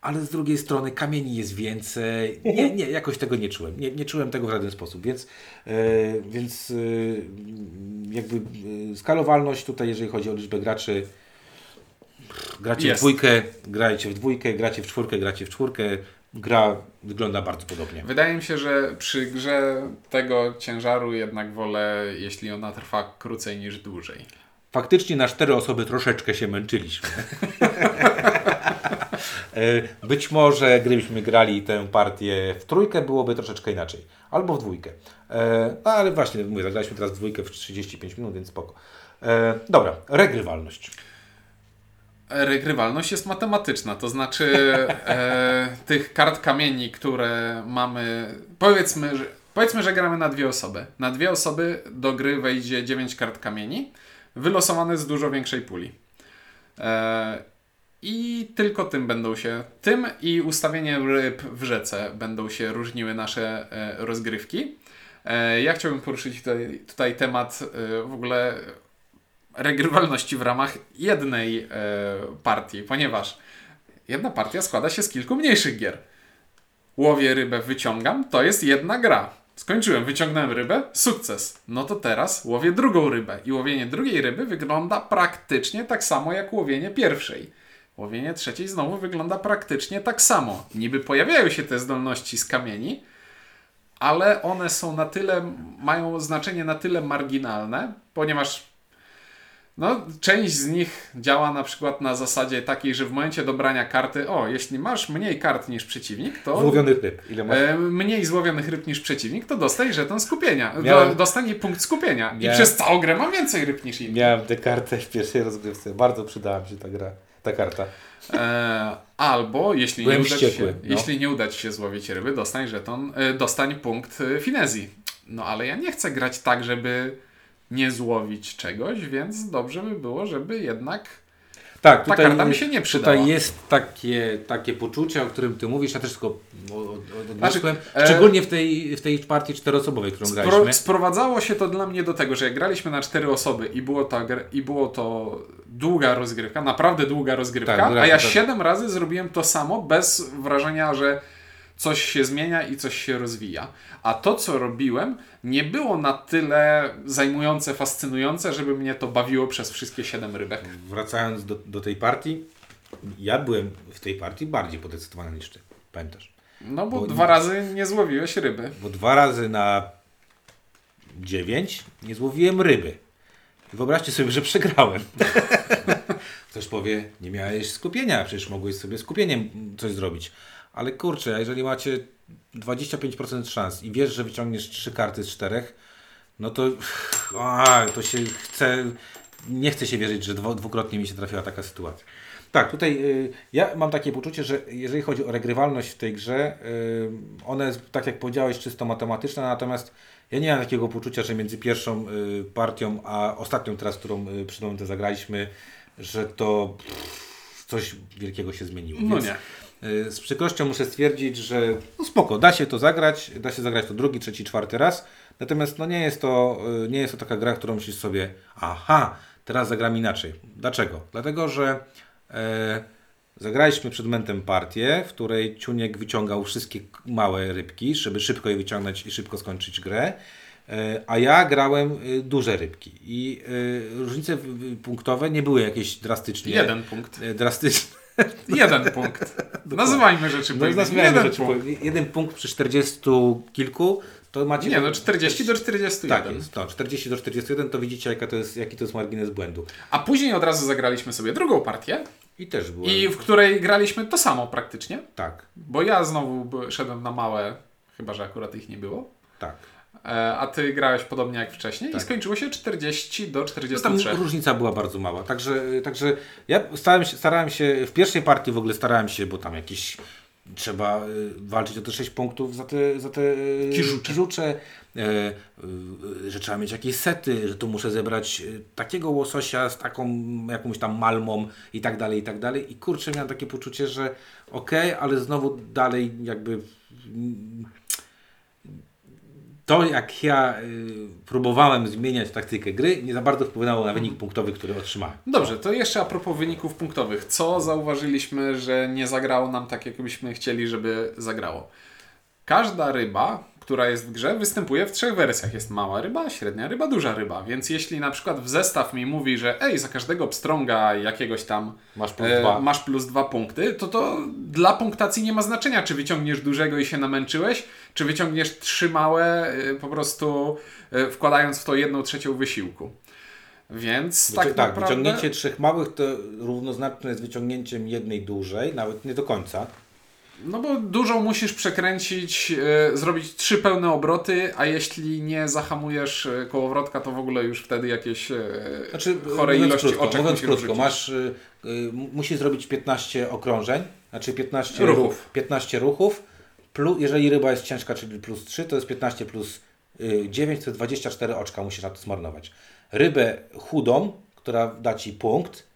ale z drugiej strony kamieni jest więcej. Nie, nie, jakoś tego nie czułem. Nie, nie czułem tego w żaden sposób, więc, e, więc e, jakby e, skalowalność tutaj, jeżeli chodzi o liczbę graczy, gracie Jest. w dwójkę, grajcie w dwójkę, gracie w czwórkę, gracie w czwórkę, gra wygląda bardzo podobnie. Wydaje mi się, że przy grze tego ciężaru jednak wolę, jeśli ona trwa krócej niż dłużej. Faktycznie na cztery osoby troszeczkę się męczyliśmy. (laughs) E, Być może gdybyśmy grali tę partię w trójkę, byłoby troszeczkę inaczej. Albo w dwójkę. E, No ale właśnie, mówię, zagraliśmy teraz w dwójkę w 35 minut, więc spoko. E, Dobra, regrywalność. Regrywalność jest matematyczna, to znaczy e, tych kart kamieni, które mamy. Powiedzmy że, powiedzmy, że gramy na dwie osoby. Na dwie osoby do gry wejdzie 9 kart kamieni, wylosowane z dużo większej puli. E, I tylko tym będą się. Tym i ustawieniem ryb w rzece będą się różniły nasze e, rozgrywki. E, ja chciałbym poruszyć tutaj, tutaj temat w ogóle regrywalności w ramach jednej partii, ponieważ jedna partia składa się z kilku mniejszych gier. Łowię rybę, wyciągam, to jest jedna gra. Skończyłem, wyciągnąłem rybę, sukces. No to teraz łowię drugą rybę i łowienie drugiej ryby wygląda praktycznie tak samo jak łowienie pierwszej. Łowienie trzeciej znowu wygląda praktycznie tak samo. Niby pojawiają się te zdolności z kamieni, ale one są na tyle, mają znaczenie na tyle marginalne, ponieważ no, część z nich działa na przykład na zasadzie takiej, że w momencie dobrania karty, o, jeśli masz mniej kart niż przeciwnik, to Złowionych ryb. Ile masz? e, mniej złowionych ryb niż przeciwnik, to dostaj żeton skupienia. Miałem- Do, dostanie punkt skupienia. I Miałem- przez całą grę mam więcej ryb niż inni. Miałem tę kartę w pierwszej rozgrywce. Bardzo przydała mi się ta gra, ta karta. E, albo jeśli nie, uda ci wściekły, się, no. jeśli nie uda Ci się złowić ryby, dostań żeton, e, dostań punkt e, finezji. No ale ja nie chcę grać tak, żeby nie złowić czegoś, więc dobrze by było, żeby jednak Tak, ta tutaj, karta mi się nie przydała. Tutaj jest takie, takie poczucie, o którym ty mówisz, ja też tylko o- odniosłem, Znaczy, szczególnie w tej, w tej partii czteroosobowej, którą Spro, graliśmy. sprowadzało się to dla mnie do tego, że jak graliśmy na cztery osoby i było, ta, gr- i było to długa rozgrywka, naprawdę długa rozgrywka, Tak, a ja siedem razy zrobiłem to samo bez wrażenia, że coś się zmienia i coś się rozwija. A to, co robiłem, nie było na tyle zajmujące, fascynujące, żeby mnie to bawiło przez wszystkie siedem rybek. Wracając do, do tej partii, ja byłem w tej partii bardziej podekscytowany niż ty, pamiętasz? No bo Bo- dwa razy nie złowiłeś ryby. Bo dwa razy na dziewięć nie złowiłem ryby. I wyobraźcie sobie, że przegrałem. (laughs) Ktoś powie, nie miałeś skupienia, przecież mogłeś sobie skupieniem coś zrobić. Ale kurczę, a jeżeli macie 25% szans i wiesz, że wyciągniesz trzy karty z czterech, no to a, to się chce, nie chce się wierzyć, że dwu, dwukrotnie mi się trafiła taka sytuacja. Tak, tutaj y, ja mam takie poczucie, że jeżeli chodzi o regrywalność w tej grze, y, ona jest, tak jak powiedziałeś, czysto matematyczna, natomiast ja nie mam takiego poczucia, że między pierwszą y, partią, a ostatnią teraz, którą y, przed momentem zagraliśmy, że to pff, coś wielkiego się zmieniło. No Więc, nie. Y, Z przykrością muszę stwierdzić, że no spoko, da się to zagrać, da się zagrać to drugi, trzeci, czwarty raz, natomiast no nie jest to, y, nie jest to taka gra, którą myślisz sobie, aha, teraz zagram inaczej. Dlaczego? Dlatego, że e, zagraliśmy przed momentem partię, w której Ciuniek wyciągał wszystkie małe rybki, żeby szybko je wyciągnąć i szybko skończyć grę. E, A ja grałem y, duże rybki i różnice punktowe nie były jakieś drastycznie Jeden punkt. e, drastyczne. (laughs) Jeden punkt. Nazywajmy rzeczy po No, imieniu. Jeden rzeczy, punkt. po- jeden punkt przy 40 kilku, to macie... Nie, no 40 do 41. Tak jest, no, 40 do 41 to widzicie jaka to jest, jaki to jest margines błędu. A później od razu zagraliśmy sobie drugą partię, I też było... i w której graliśmy to samo praktycznie, Tak, bo ja znowu szedłem na małe, chyba że akurat ich nie było, tak. E, a ty grałeś podobnie jak wcześniej Tak. i skończyło się 40 do No, tam 43. różnica była bardzo mała, także, także ja starałem się, starałem się, w pierwszej partii w ogóle starałem się, bo tam jakieś trzeba y, walczyć o te 6 punktów za te, za te y, Kiżucze. kiżucze, e, y, że trzeba mieć jakieś sety, że tu muszę zebrać takiego łososia z taką jakąś tam malmą i tak dalej, i tak dalej. I kurczę, miałem takie poczucie, że okej, ale znowu dalej jakby mm, to jak ja y, próbowałem zmieniać taktykę gry, nie za bardzo wpłynęło na wynik punktowy, który otrzymałem. Dobrze, to jeszcze a propos wyników punktowych. Co zauważyliśmy, że nie zagrało nam tak, jak byśmy chcieli, żeby zagrało? Każda ryba, która jest w grze, występuje w trzech wersjach. Jest mała ryba, średnia ryba, duża ryba. Więc jeśli na przykład w zestaw mi mówi, że ej, za każdego pstrąga jakiegoś tam Masz plus e, dwa. masz plus dwa punkty, to to dla punktacji nie ma znaczenia, czy wyciągniesz dużego i się namęczyłeś, czy wyciągniesz trzy małe, e, po prostu e, wkładając w to jedną trzecią wysiłku. Więc Wycią- tak, tak, naprawdę... wyciągnięcie trzech małych to równoznaczne jest wyciągnięciem jednej dużej, nawet nie do końca. No bo dużą musisz przekręcić, e, zrobić trzy pełne obroty, a jeśli nie zahamujesz e, kołowrotka, to w ogóle już wtedy jakieś e, Znaczy, chore ilości krótko, oczek mówiąc krótko wrzucić. masz, y, y, musisz zrobić 15 okrążeń, znaczy 15 Ruchów. ruchów, 15 ruchów plus, jeżeli ryba jest ciężka, czyli plus 3, to jest 15 plus y, 9, to jest 24 oczka musisz na to zmarnować. Rybę chudą, która da Ci punkt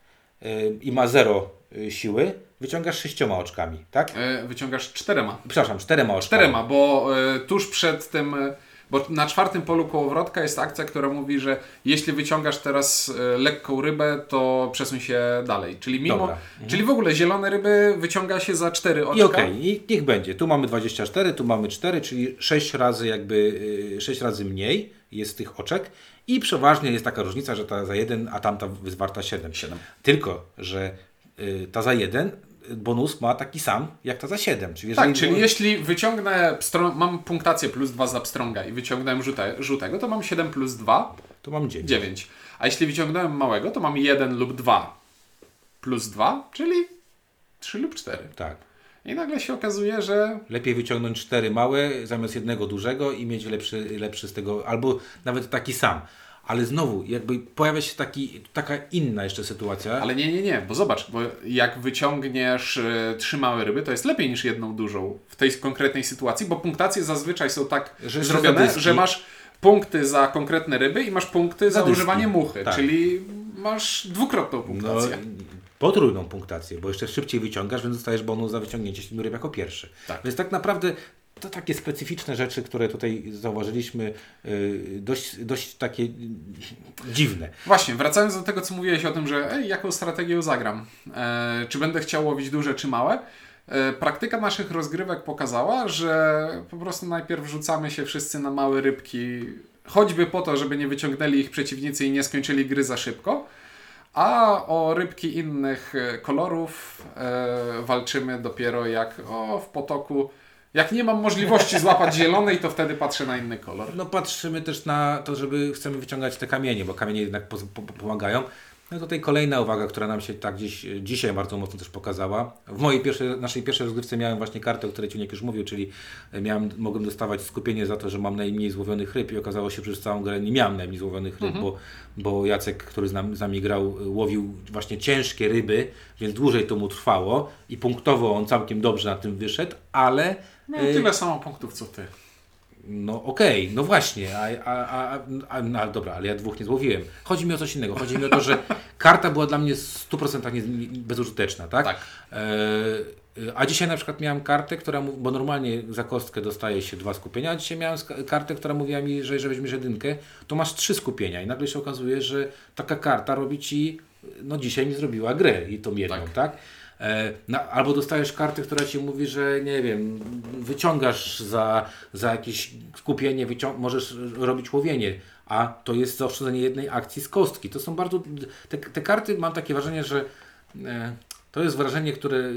y, i ma 0 y, siły, wyciągasz 6 oczkami, tak? E, wyciągasz czterema. Przepraszam, 4 oczkami. Czterema, bo e, tuż przed tym, e, bo na czwartym polu kołowrotka jest akcja, która mówi, że jeśli wyciągasz teraz lekką rybę, to przesuń się dalej. Czyli mimo, Dobra. czyli w ogóle zielone ryby wyciąga się za cztery oczka. I okej, i niech będzie. Tu mamy 24, tu mamy 4, czyli 6 razy jakby y, 6 razy mniej jest tych oczek. I przeważnie jest taka różnica, że ta za 1, a tamta jest warta 7. Siedem. Tylko, że ta za 1 bonus ma taki sam jak ta za 7. Czyli Tak, jeżeli czyli jeśli wyciągnę, mam punktację plus 2 za pstrąga i wyciągnąłem żółte, żółtego, to mam 7 plus 2, to mam 9. 9. A jeśli wyciągnąłem małego, to mam 1 lub 2 plus 2, czyli 3 lub 4. Tak. I nagle się okazuje, że Lepiej wyciągnąć 4 małe zamiast jednego dużego i mieć lepszy, lepszy z tego, albo nawet taki sam. Ale znowu, jakby pojawia się taki, taka inna jeszcze sytuacja. Ale nie, nie, nie, bo zobacz, bo jak wyciągniesz y, trzy małe ryby, to jest lepiej niż jedną dużą w tej konkretnej sytuacji, bo punktacje zazwyczaj są tak Że- zrobione, że masz punkty za konkretne ryby i masz punkty za, Za używanie muchy, Tak. czyli masz dwukrotną No, punktację. potrójną punktację, bo jeszcze szybciej wyciągasz, więc dostajesz bonus za wyciągnięcie siedmiu ryb jako pierwszy. Tak. Więc tak naprawdę to takie specyficzne rzeczy, które tutaj zauważyliśmy, yy, dość, dość takie yy, dziwne. Właśnie, wracając do tego, co mówiłeś o tym, że ej, jaką strategię zagram, e, czy będę chciał łowić duże czy małe, e, praktyka naszych rozgrywek pokazała, że po prostu najpierw rzucamy się wszyscy na małe rybki, choćby po to, żeby nie wyciągnęli ich przeciwnicy i nie skończyli gry za szybko, a o rybki innych e, kolorów e, walczymy dopiero jak o, w potoku. Jak nie mam możliwości złapać zielonej, to wtedy patrzę na inny kolor. No patrzymy też na to, żeby chcemy wyciągać te kamienie, bo kamienie jednak po, po, pomagają. No i tutaj kolejna uwaga, która nam się tak gdzieś dzisiaj bardzo mocno też pokazała. W mojej pierwszej, naszej pierwszej rozgrywce miałem właśnie kartę, o której Ciuniek już mówił, czyli e, miałem, mogłem dostawać skupienie za to, że mam najmniej złowionych ryb i okazało się, że przez całą grę nie miałem najmniej złowionych ryb, bo, bo Jacek, który z nami, z nami grał, e, łowił właśnie ciężkie ryby, więc dłużej to mu trwało i punktowo on całkiem dobrze na tym wyszedł, ale No, e, tyle samo punktów co ty. no okej, no właśnie, a, a, a, a, no, ale dobra, ale ja dwóch nie złowiłem. Chodzi mi o coś innego. Chodzi mi o to, że (laughs) karta była dla mnie w 100% nie, nie, bezużyteczna, tak? Tak. E, a dzisiaj na przykład miałem kartę, która, bo normalnie za kostkę dostaje się dwa skupienia, a dzisiaj miałem kartę, która mówiła mi, że jeżeli weźmiesz jedynkę, to masz trzy skupienia i nagle się okazuje, że taka karta robi Ci, no dzisiaj mi zrobiła grę i to jedną, Tak. tak? Na, albo dostajesz kartę, która ci mówi, że nie wiem, wyciągasz za, za jakieś skupienie, wycią- możesz robić łowienie, a to jest zaoszczędzenie jednej akcji z kostki. To są bardzo. Te, te karty mam takie wrażenie, że e, to jest wrażenie, które e,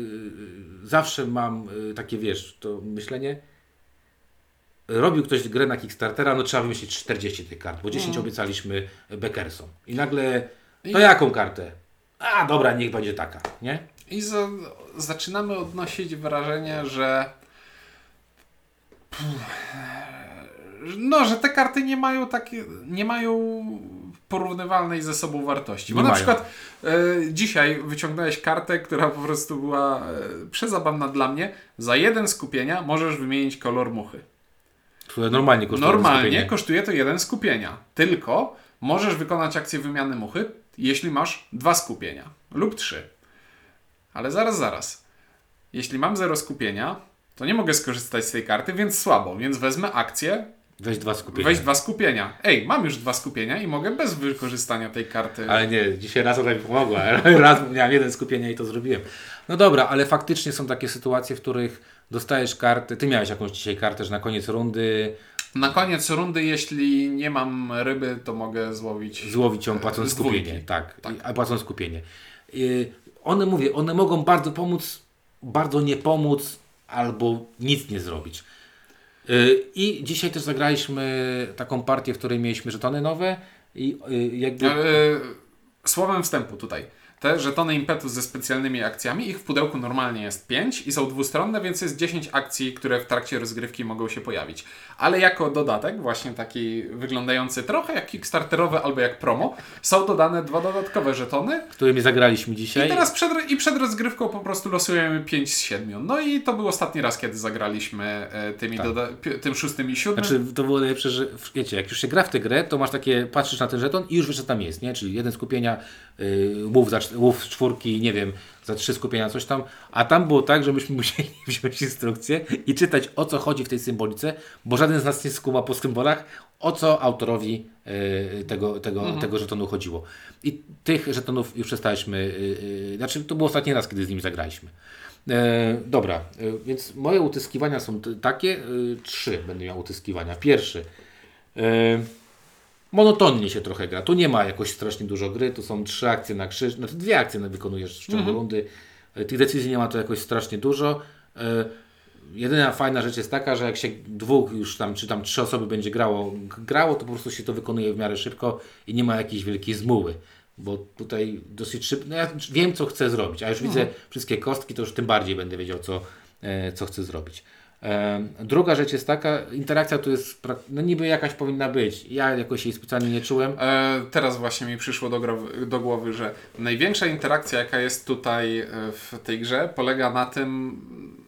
zawsze mam e, takie, wiesz, to myślenie. Robił ktoś grę na Kickstartera, no trzeba wymyślić 40 tych kart, bo 10 obiecaliśmy Beckersom. I nagle, to I- jaką kartę? A dobra, niech będzie taka, nie? I za, zaczynamy odnosić wrażenie, że. No, że te karty nie mają takie. nie mają porównywalnej ze sobą wartości. Bo Nie na mają. przykład e, dzisiaj wyciągnąłeś kartę, która po prostu była e, przezabawna dla mnie. Za jeden skupienia możesz wymienić kolor muchy. Które normalnie kosztują Normalnie kosztuje to jeden skupienia. Tylko możesz wykonać akcję wymiany muchy, jeśli masz dwa skupienia lub trzy. Ale zaraz, zaraz. Jeśli mam zero skupienia, to nie mogę skorzystać z tej karty, więc słabo. Więc wezmę akcję, Weź dwa skupienia. weź dwa skupienia. Ej, mam już dwa skupienia i mogę bez wykorzystania tej karty. Ale nie, dzisiaj raz ona mi pomogła. (laughs) Raz miałem jeden skupienia i to zrobiłem. No dobra, ale faktycznie są takie sytuacje, w których dostajesz kartę. Ty miałeś jakąś dzisiaj kartę, że na koniec rundy Na koniec rundy, jeśli nie mam ryby, to mogę złowić. złowić ją płacąc skupienie. Tak, Tak. A płacąc skupienie. One mówię, one mogą bardzo pomóc, bardzo nie pomóc, albo nic nie zrobić. Yy, I dzisiaj też zagraliśmy taką partię, w której mieliśmy żetony nowe i yy, jakby... E, Słowem wstępu tutaj. Te żetony impetu ze specjalnymi akcjami, ich w pudełku normalnie jest 5 i są dwustronne, więc jest 10 akcji, które w trakcie rozgrywki mogą się pojawić. Ale jako dodatek, właśnie taki wyglądający trochę jak Kickstarterowy albo jak promo, są dodane dwa dodatkowe żetony którymi zagraliśmy dzisiaj. i teraz przed, i przed rozgrywką po prostu losujemy 5 z 7. No i to był ostatni raz, kiedy zagraliśmy e, tymi Tak. doda- tym szóstym i siódmym. Znaczy, to było najlepsze, że wiecie, jak już się gra w tę grę, to masz takie, patrzysz na ten żeton i już wiesz, co tam jest, nie? Czyli jeden skupienia, yy, łów, za, łów z czwórki, nie wiem, za trzy skupienia, coś tam. A tam było tak, że myśmy (laughs) musieli wziąć instrukcję i czytać, o co chodzi w tej symbolice, bo żaden z nas nie skuma po symbolach, o co autorowi yy, tego, tego, tego żetonu chodziło. I tych żetonów już przestaliśmy, yy, yy, znaczy, to był ostatni raz, kiedy z nimi zagraliśmy. E, dobra, e, więc moje utyskiwania są takie, e, trzy będę miał utyskiwania. Pierwszy, monotonnie się trochę gra. Tu nie ma jakoś strasznie dużo gry, tu są trzy akcje na krzyż, znaczy dwie akcje na- wykonujesz w ciągu rundy. E, tych decyzji nie ma to jakoś strasznie dużo. E, jedyna fajna rzecz jest taka, że jak się dwóch już tam, czy tam trzy osoby będzie grało, grało, to po prostu się to wykonuje w miarę szybko i nie ma jakiejś wielkiej zmuły. Bo tutaj dosyć szybko, no ja wiem co chcę zrobić, a już widzę wszystkie kostki, to już tym bardziej będę wiedział co, e, co chcę zrobić. Druga rzecz jest taka, interakcja tu jest, no niby jakaś powinna być. Ja jakoś jej specjalnie nie czułem. E, teraz właśnie mi przyszło do, do głowy, że największa interakcja, jaka jest tutaj e, w tej grze, polega na tym,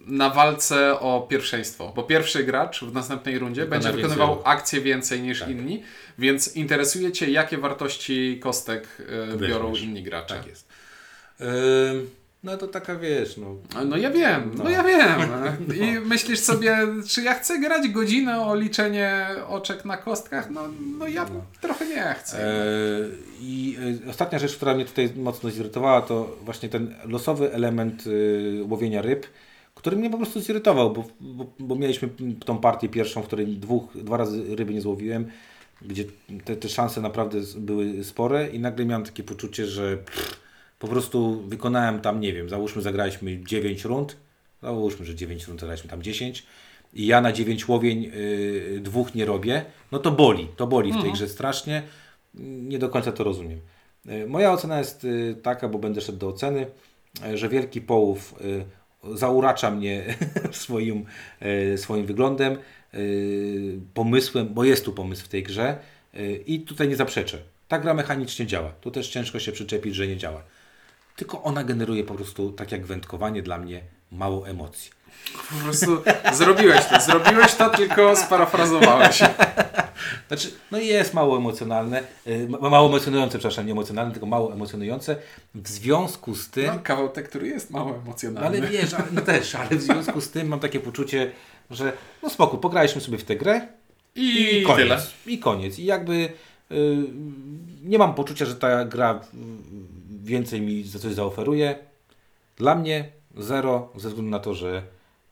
na walce o pierwszeństwo. Bo pierwszy gracz w następnej rundzie Wykona będzie więcej wykonywał ruchów. akcje więcej niż inni, więc interesuje Cię, jakie wartości kostek e, biorą inni gracze. Tak jest. No to taka wiesz, no. No ja wiem, no, No. ja wiem. (laughs) I myślisz sobie, czy ja chcę grać godzinę o liczenie oczek na kostkach? No, no ja trochę nie chcę. E, I e, ostatnia rzecz, która mnie tutaj mocno zirytowała, to właśnie ten losowy element e, łowienia ryb, który mnie po prostu zirytował, bo, bo, bo mieliśmy tą partię pierwszą, w której dwóch, dwa razy ryby nie złowiłem, gdzie te, te szanse naprawdę były spore i nagle miałem takie poczucie, że pff, po prostu wykonałem tam, nie wiem, załóżmy zagraliśmy 9 rund, załóżmy, że 9 rund zagraliśmy tam 10 i ja na 9 łowień y, dwóch nie robię, no to boli, to boli w tej grze strasznie nie do końca to rozumiem. E, Moja ocena jest y, taka, bo będę szedł do oceny, e, że Wielki Połów y, zauracza mnie (laughs) swoim, e, swoim wyglądem, y, pomysłem, bo jest tu pomysł w tej grze y, i tutaj nie zaprzeczę. Ta gra mechanicznie działa. Tu też ciężko się przyczepić, że nie działa. Tylko ona generuje po prostu, tak jak wędkowanie, dla mnie mało emocji. Po prostu zrobiłeś to, zrobiłeś to, tylko sparafrazowałeś. (laughs) Znaczy, no jest mało emocjonalne, y, ma- mało emocjonujące, przepraszam, nie emocjonalne, tylko mało emocjonujące. W związku z tym... No, kawał te, który jest mało emocjonalny. ale wiesz, ale, no też, ale w związku z tym mam takie poczucie, że no spoko, pograliśmy sobie w tę grę I, i koniec. tyle. I koniec. I jakby y, nie mam poczucia, że ta gra y, więcej mi za coś zaoferuje. Dla mnie zero, ze względu na to, że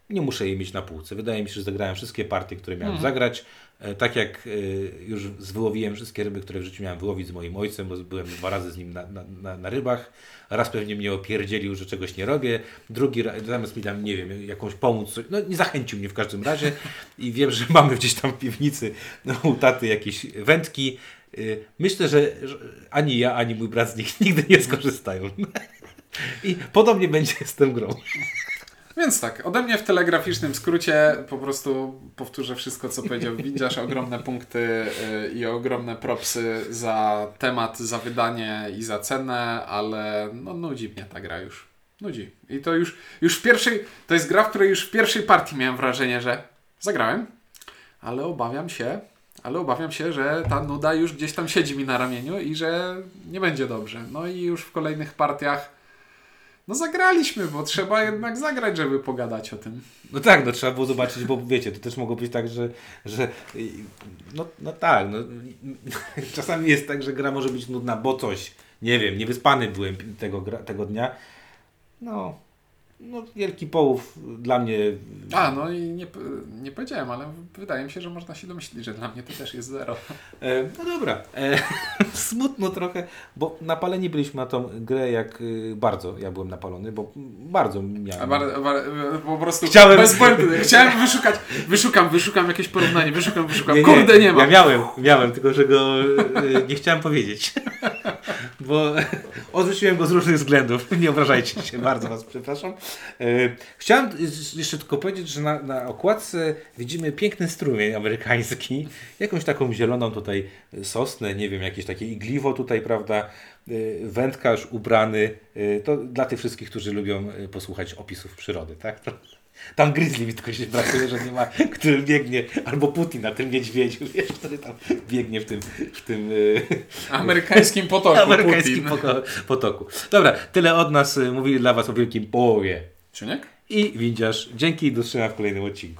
nie muszę jej mieć na półce. Wydaje mi się, że zagrałem wszystkie partie, które miałem Mhm. zagrać. E, Tak jak y, już zwyłowiłem wszystkie ryby, które w życiu miałem wyłowić z moim ojcem, bo byłem dwa razy z nim na, na, na, rybach. Raz pewnie mnie opierdzielił, że czegoś nie robię. Drugi raz, zamiast mi tam, nie wiem, jakąś pomóc, no nie zachęcił mnie w każdym razie. I wiem, że (laughs) mamy gdzieś tam w piwnicy no, u taty jakieś wędki. Y, Myślę, że, ani ja, ani mój brat z nich (laughs) nigdy nie skorzystają. I podobnie będzie z tą grą. Więc tak, ode mnie w telegraficznym skrócie po prostu powtórzę wszystko, co powiedział Windziarz. Ogromne punkty y, i ogromne propsy za temat, za wydanie i za cenę, ale no nudzi mnie ta gra już. Nudzi. I to już, już w pierwszej, to jest gra, w której już w pierwszej partii miałem wrażenie, że zagrałem, ale obawiam się, ale obawiam się, że ta nuda już gdzieś tam siedzi mi na ramieniu i że nie będzie dobrze. No i już w kolejnych partiach no zagraliśmy, bo trzeba jednak zagrać, żeby pogadać o tym. No tak, no trzeba było zobaczyć, bo wiecie, to też mogło być tak, że, że no, no tak, no, (laughs) czasami jest tak, że gra może być nudna, bo coś, nie wiem, niewyspany byłem tego, tego dnia. No, no wielki połów dla mnie A, no i nie, nie powiedziałem, ale wydaje mi się, że można się domyślić, że dla mnie to też jest zero. E, no dobra, e, (laughs) smutno trochę, bo napaleni byliśmy na tą grę, jak y, bardzo ja byłem napalony, bo bardzo miałem. A bar, bar, po prostu Chciałem- bez błędu. Chciałem wyszukać, wyszukam, wyszukam jakieś porównanie, wyszukam, wyszukam. Nie, nie, Kurde, nie ma. Ja miałem, miałem, tylko że go y, nie chciałem powiedzieć. (laughs) Bo (laughs) odrzuciłem go z różnych względów. (laughs) Nie obrażajcie się, bardzo Was przepraszam. Y, Chciałem jeszcze tylko powiedzieć, że na, na okładce widzimy piękny strumień amerykański. Jakąś taką zieloną tutaj sosnę, nie wiem, jakieś takie igliwo tutaj, prawda? Y, Wędkarz ubrany. Y, To dla tych wszystkich, którzy lubią posłuchać opisów przyrody, tak? Tam grizzly mi tylko się brakuje, że nie ma, który biegnie, albo Putin na tym niedźwiedziu, wiesz, który tam biegnie w tym, w tym y, Amerykańskim potoku amerykańskim Putin. potoku. Dobra, tyle od nas. y, Mówili dla Was o Wielkim Połowie. Czuniek? I Windziarz, dzięki i do zobaczenia w kolejnym odcinku.